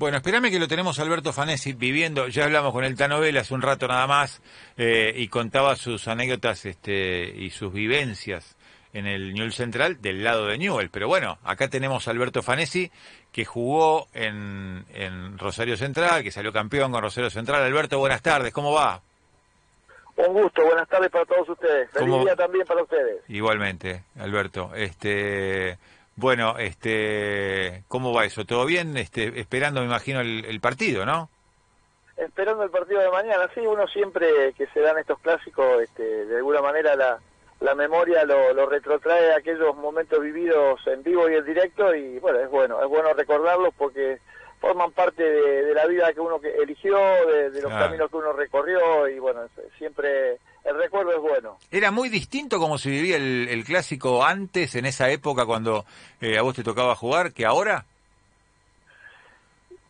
Bueno, espérame que lo tenemos Alberto Fanesi viviendo, ya hablamos con el Tanovela hace un rato nada más, eh, y contaba sus anécdotas este, y sus vivencias en el Newell Central del lado de Newell. Pero bueno, acá tenemos a Alberto Fanesi, que jugó en, en Rosario Central, que salió campeón con Rosario Central. Alberto, buenas tardes, ¿cómo va? Un gusto, buenas tardes para todos ustedes. Feliz ¿Cómo- día también para ustedes. Igualmente, Alberto. Este, bueno, este, ¿cómo va eso? ¿Todo bien? Este, esperando, me imagino, el, el partido, ¿no? Esperando el partido de mañana, sí, uno siempre que se dan estos clásicos, este, de alguna manera la, la memoria lo, lo retrotrae a aquellos momentos vividos en vivo y en directo y bueno, es bueno, es bueno recordarlos porque forman parte de, de la vida que uno eligió, de, de los caminos que uno recorrió y bueno, siempre el recuerdo es bueno. Era muy distinto como se vivía el, el clásico antes, en esa época cuando eh, a vos te tocaba jugar, que ahora.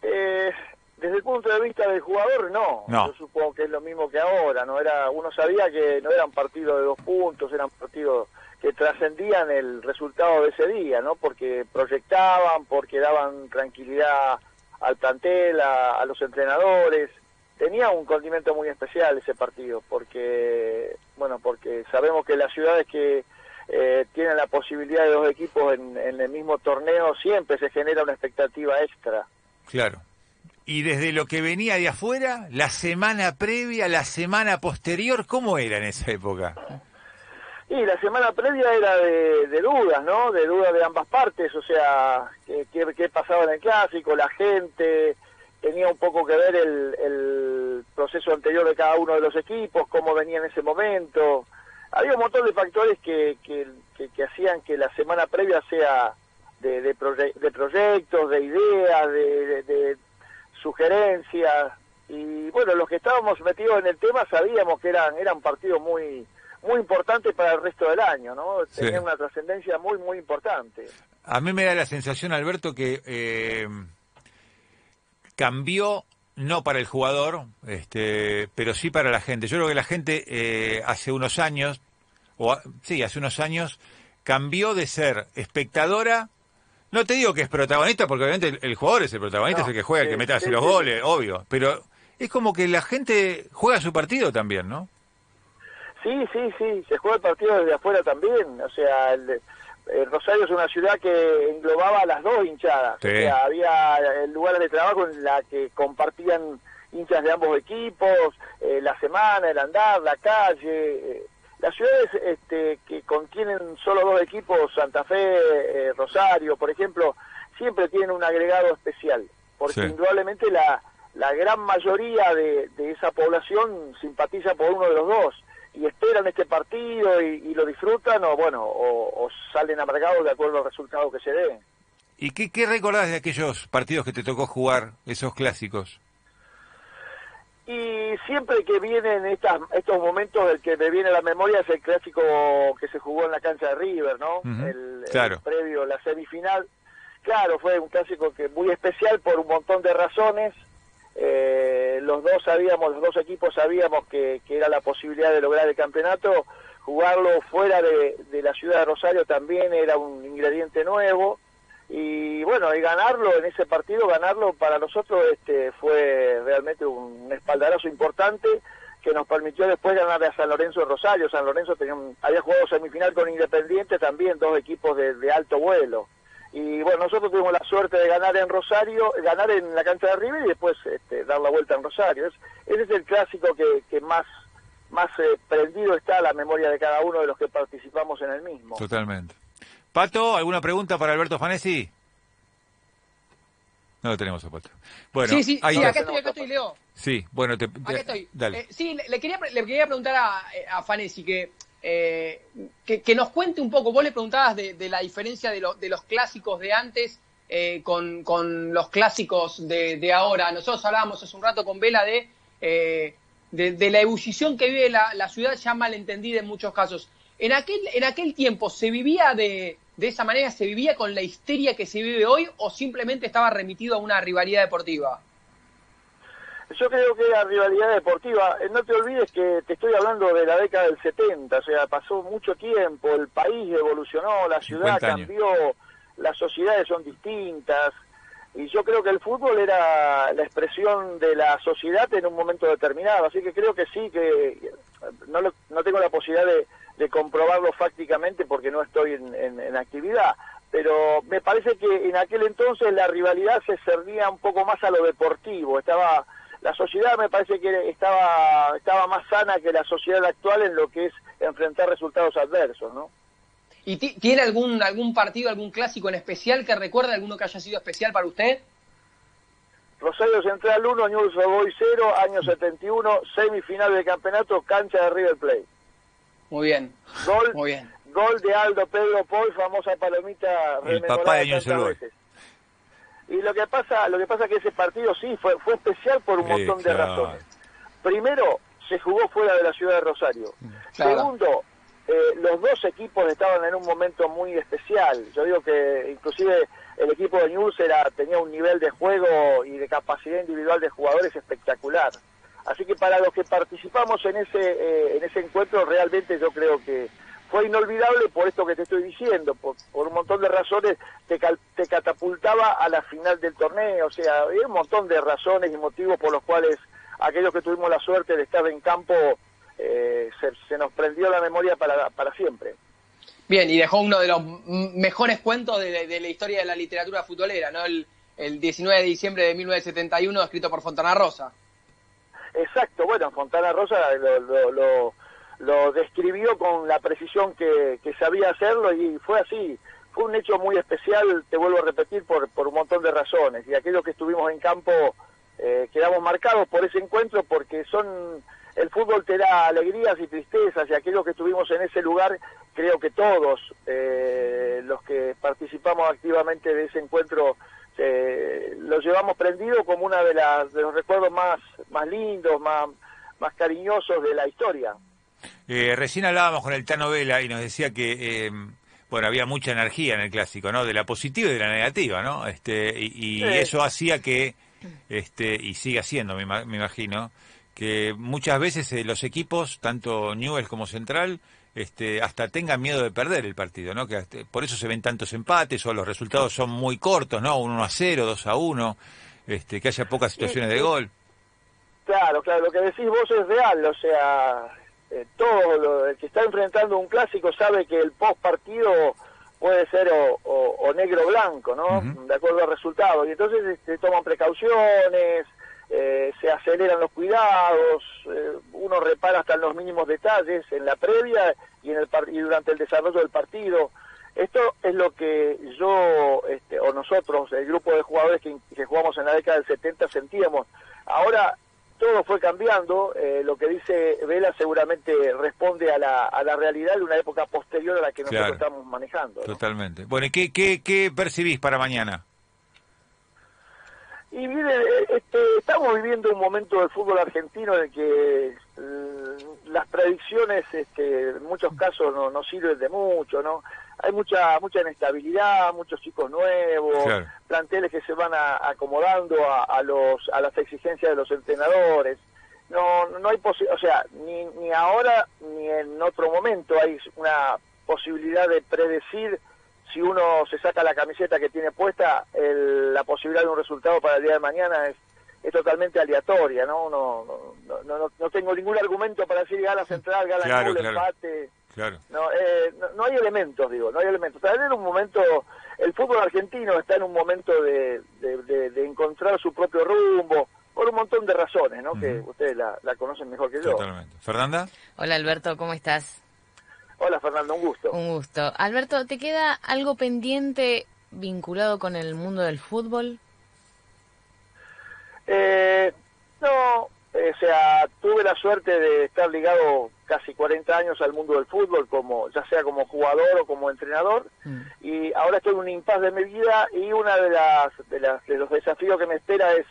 Eh, desde el punto de vista del jugador, no. No. Yo supongo que es lo mismo que ahora. No era, uno sabía que no eran partidos de dos puntos, eran partidos que trascendían el resultado de ese día, ¿no? Porque proyectaban, porque daban tranquilidad al plantel, a, a los entrenadores. Tenía un condimento muy especial ese partido, porque, bueno, porque sabemos que las ciudades que eh, tienen la posibilidad de dos equipos en, en el mismo torneo siempre se genera una expectativa extra. Claro. Y desde lo que venía de afuera, la semana previa, la semana posterior, ¿cómo era en esa época? Y la semana previa era de, de dudas, ¿no? De dudas de ambas partes, o sea, qué, qué, qué pasaba en el clásico, la gente, tenía un poco que ver el, el proceso anterior de cada uno de los equipos, cómo venía en ese momento. Había un montón de factores que, que, que- que hacían que la semana previa sea de, de, proye- de proyectos, de ideas, de, de- sugerencias. Y bueno, los que estábamos metidos en el tema sabíamos que eran, eran partidos muy muy importantes para el resto del año, ¿no? Sí. Tenían una trascendencia muy, muy importante. A mí me da la sensación, Alberto, que eh, cambió no para el jugador, este, pero sí para la gente. Yo creo que la gente eh, hace unos años, o a- sí, hace unos años, cambió de ser espectadora. No te digo que es protagonista, porque obviamente el, el jugador es el protagonista, No, es el que juega, el que mete así sí, los goles, obvio. Pero es como que la gente juega su partido también, ¿no? Sí, sí, sí, se juega el partido desde afuera también. O sea, el, Rosario es una ciudad que englobaba a las dos hinchadas. Sí. O sea, había eh, lugares de trabajo en la que compartían hinchas de ambos equipos, eh, la semana, el andar, la calle. eh. Las ciudades este, que contienen solo dos equipos, Santa Fe, eh, Rosario, por ejemplo, siempre tienen un agregado especial, porque Sí. indudablemente la, la gran mayoría de, de esa población simpatiza por uno de los dos y esperan este partido y, y lo disfrutan o bueno o, o salen amargados de acuerdo al resultado que se dé. ¿Y qué, qué recordás de aquellos partidos que te tocó jugar, esos clásicos? Y siempre que vienen estas, estos momentos, el que me viene a la memoria es el clásico que se jugó en la cancha de River, ¿no? El, el claro. previo, la semifinal. Claro, fue un clásico que muy especial por un montón de razones. Eh, los dos sabíamos, los dos equipos sabíamos que, era la posibilidad de lograr el campeonato. Jugarlo fuera de, la ciudad de Rosario también era un ingrediente nuevo. Y bueno y ganarlo en ese partido ganarlo para nosotros este fue realmente un espaldarazo importante que nos permitió después ganarle a San Lorenzo de Rosario. San Lorenzo tenía había jugado semifinal con Independiente también dos equipos de, de alto vuelo y bueno nosotros tuvimos la suerte de ganar en Rosario ganar en la cancha de River y después este, dar la vuelta en Rosario Es- ese es el clásico que, que más más eh, prendido está a la memoria de cada uno de los que participamos en el mismo Totalmente. Pato, ¿alguna pregunta para Alberto Fanesi? No lo tenemos a Pato. Bueno, sí, sí, ahí sí, acá estoy, acá estoy, Leo. Sí, bueno, te, te- Acá estoy. dale. Eh, sí, le, quería, le quería preguntar a, eh, a Fanesi que, eh, que, nos cuente un poco. Vos le preguntabas de, la diferencia de, lo- de los clásicos de antes eh, con, con los clásicos de, ahora. Nosotros hablábamos hace un rato con Vela de, eh, de, de la ebullición que vive la, la ciudad, ya malentendida en muchos casos. En aquel, en aquel tiempo, ¿se vivía de, de esa manera? ¿Se vivía con la histeria que se vive hoy o simplemente estaba remitido a una rivalidad deportiva? Yo creo que la rivalidad deportiva, eh, no te olvides que te estoy hablando de la década del 70, o sea, pasó mucho tiempo, el país evolucionó, la ciudad 50 años. cambió, las sociedades son distintas, y yo creo que el fútbol era la expresión de la sociedad en un momento determinado, así que creo que sí, que no, no tengo la posibilidad de, comprobarlo fácticamente porque no estoy en, actividad, pero me parece que en aquel entonces la rivalidad se cernía un poco más a lo deportivo, estaba la sociedad me parece que estaba estaba más sana que la sociedad actual en lo que es enfrentar resultados adversos, ¿no? ¿Y tiene algún algún partido, algún clásico en especial que recuerde, alguno que haya sido especial para usted? Rosario Central 1, News Boy 0, año 71, semifinal de campeonato, cancha de River Plate. Muy bien. Gol, Muy bien. gol de Aldo Pedro Paul, famosa palomita El papá de veces. Y lo que pasa, lo que pasa que ese partido sí fue fue especial por un montón de razones. Primero, se jugó fuera de la ciudad de Rosario. Segundo, eh, los dos equipos estaban en un momento muy especial. Yo digo que inclusive el equipo de News era, tenía un nivel de juego y de capacidad individual de jugadores espectacular. Así que para los que participamos en ese, eh, en ese encuentro, realmente yo creo que fue inolvidable por esto que te estoy diciendo, por, un montón de razones te, te catapultaba a la final del torneo, o sea, hay un montón de razones y motivos por los cuales aquellos que tuvimos la suerte de estar en campo eh, se, nos prendió la memoria para, para siempre. Bien, y dejó uno de los mejores cuentos de, la historia de la literatura futbolera, ¿no? El, 19 de diciembre de 1971, escrito por Fontana Rosa. Exacto, bueno, Fontana Rosa lo, lo, describió con la precisión que, sabía hacerlo y fue así. Fue un hecho muy especial, te vuelvo a repetir, por, por un montón de razones. Y aquellos que estuvimos en campo eh, quedamos marcados por ese encuentro porque son el fútbol te da alegrías y tristezas y aquellos que estuvimos en ese lugar, creo que todos eh, los que participamos activamente de ese encuentro eh, lo llevamos prendido como uno de, de los recuerdos más, más lindos, más, más cariñosos de la historia. Eh, recién hablábamos con el Tano Vela y nos decía que eh, bueno había mucha energía en el clásico, ¿no? De la positiva y de la negativa, ¿no? Este y, eso hacía que este y sigue haciendo, me, me imagino, que muchas veces eh, los equipos, tanto Newell como Central, este, hasta tengan miedo de perder el partido, ¿no? Que por eso se ven tantos empates o los resultados son muy cortos, ¿no? 1 a 0, 2 a 1, este, que haya pocas situaciones de gol. Claro, claro, lo que decís vos es real, o sea, eh, todo el que está enfrentando un clásico sabe que el post partido puede ser o, negro o blanco, ¿no? De acuerdo al resultado. Y entonces este, toman precauciones, eh, se aceleran los cuidados, eh, uno repara hasta en los mínimos detalles en la previa y, en el y durante el desarrollo del partido. Esto es lo que yo, este, o nosotros, el grupo de jugadores que, jugamos en la década del 70, sentíamos. Ahora todo fue cambiando, eh, lo que dice Vela seguramente responde a la, a la realidad de una época posterior a la que nosotros estamos manejando. Totalmente. Bueno, ¿y qué, qué, qué percibís para mañana? Y mire, este, estamos viviendo un momento del fútbol argentino en el que mm, las predicciones este, en muchos casos no, no sirven de mucho, ¿no? Hay mucha mucha inestabilidad, muchos chicos nuevos, planteles que se van acomodando a, los a las exigencias de los entrenadores. No no hay o sea, ni, ni ahora ni en otro momento hay una posibilidad de predecir si uno se saca la camiseta que tiene puesta, la posibilidad de un resultado para el día de mañana es, es totalmente aleatoria, ¿no? No, no, no, no, tengo ningún argumento para decir gana central, gana claro, empate. Claro. No, eh, no, hay elementos, digo, no hay elementos. Está en un momento, el fútbol argentino está en un momento de, de, encontrar su propio rumbo, por un montón de razones, ¿no? Que ustedes la, la, conocen mejor que yo. Totalmente. ¿Fernanda? Hola Alberto, ¿cómo estás? Hola Fernando, un gusto. Un gusto. Alberto, ¿te queda algo pendiente vinculado con el mundo del fútbol? Eh, no, o sea, tuve la suerte de estar ligado casi 40 años al mundo del fútbol, como ya sea como jugador o como entrenador, mm. y ahora estoy en un impasse de mi vida y una de las, de las de los desafíos que me espera es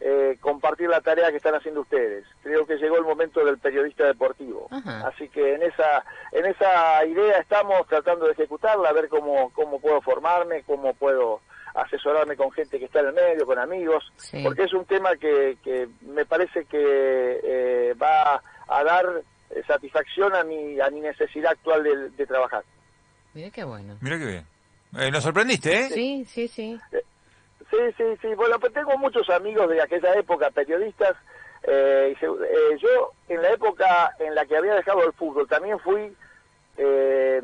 eh, compartir la tarea que están haciendo ustedes. Creo que llegó el momento del periodista deportivo. Así que en esa, en esa idea estamos tratando de ejecutarla, a ver cómo, cómo puedo formarme, cómo puedo asesorarme con gente que está en el medio, con amigos, porque es un tema que, que me parece que eh, va a dar satisfacción a mi, a mi necesidad actual de, trabajar. Mira qué bueno. Mira qué bien. Eh, nos sorprendiste, ¿eh? Sí, sí, sí. Sí, sí, sí. Bueno, pues tengo muchos amigos de aquella época, periodistas. Eh, y se- eh, yo, en la época en la que había dejado el fútbol, también fui, eh,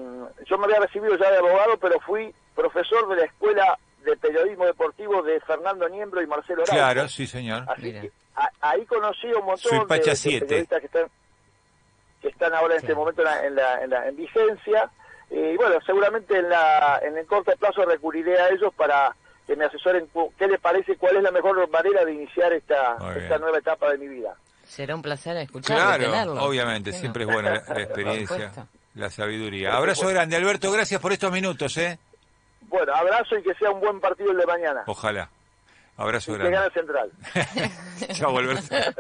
yo me había recibido ya de abogado, pero fui profesor de la Escuela de Periodismo Deportivo de Fernando Niembro y Marcelo Araujo. Claro, sí, señor. Así Mira. que a- ahí conocí a un montón Soy de, de periodistas que están, que están ahora en este momento en, la, en, la- en la- en vigencia. Y bueno, seguramente en, la, en el corto plazo recurriré a ellos para que me asesoren cu- qué les parece, cuál es la mejor manera de iniciar esta, esta nueva etapa de mi vida. Será un placer escucharlo, Claro, tenerlo. obviamente, Sí, no. siempre es buena la, la experiencia, la sabiduría. Abrazo grande, Alberto, gracias por estos minutos, ¿eh? Bueno, abrazo y que sea un buen partido el de mañana. Ojalá. Abrazo y que grande. Central. Chao, Alberto.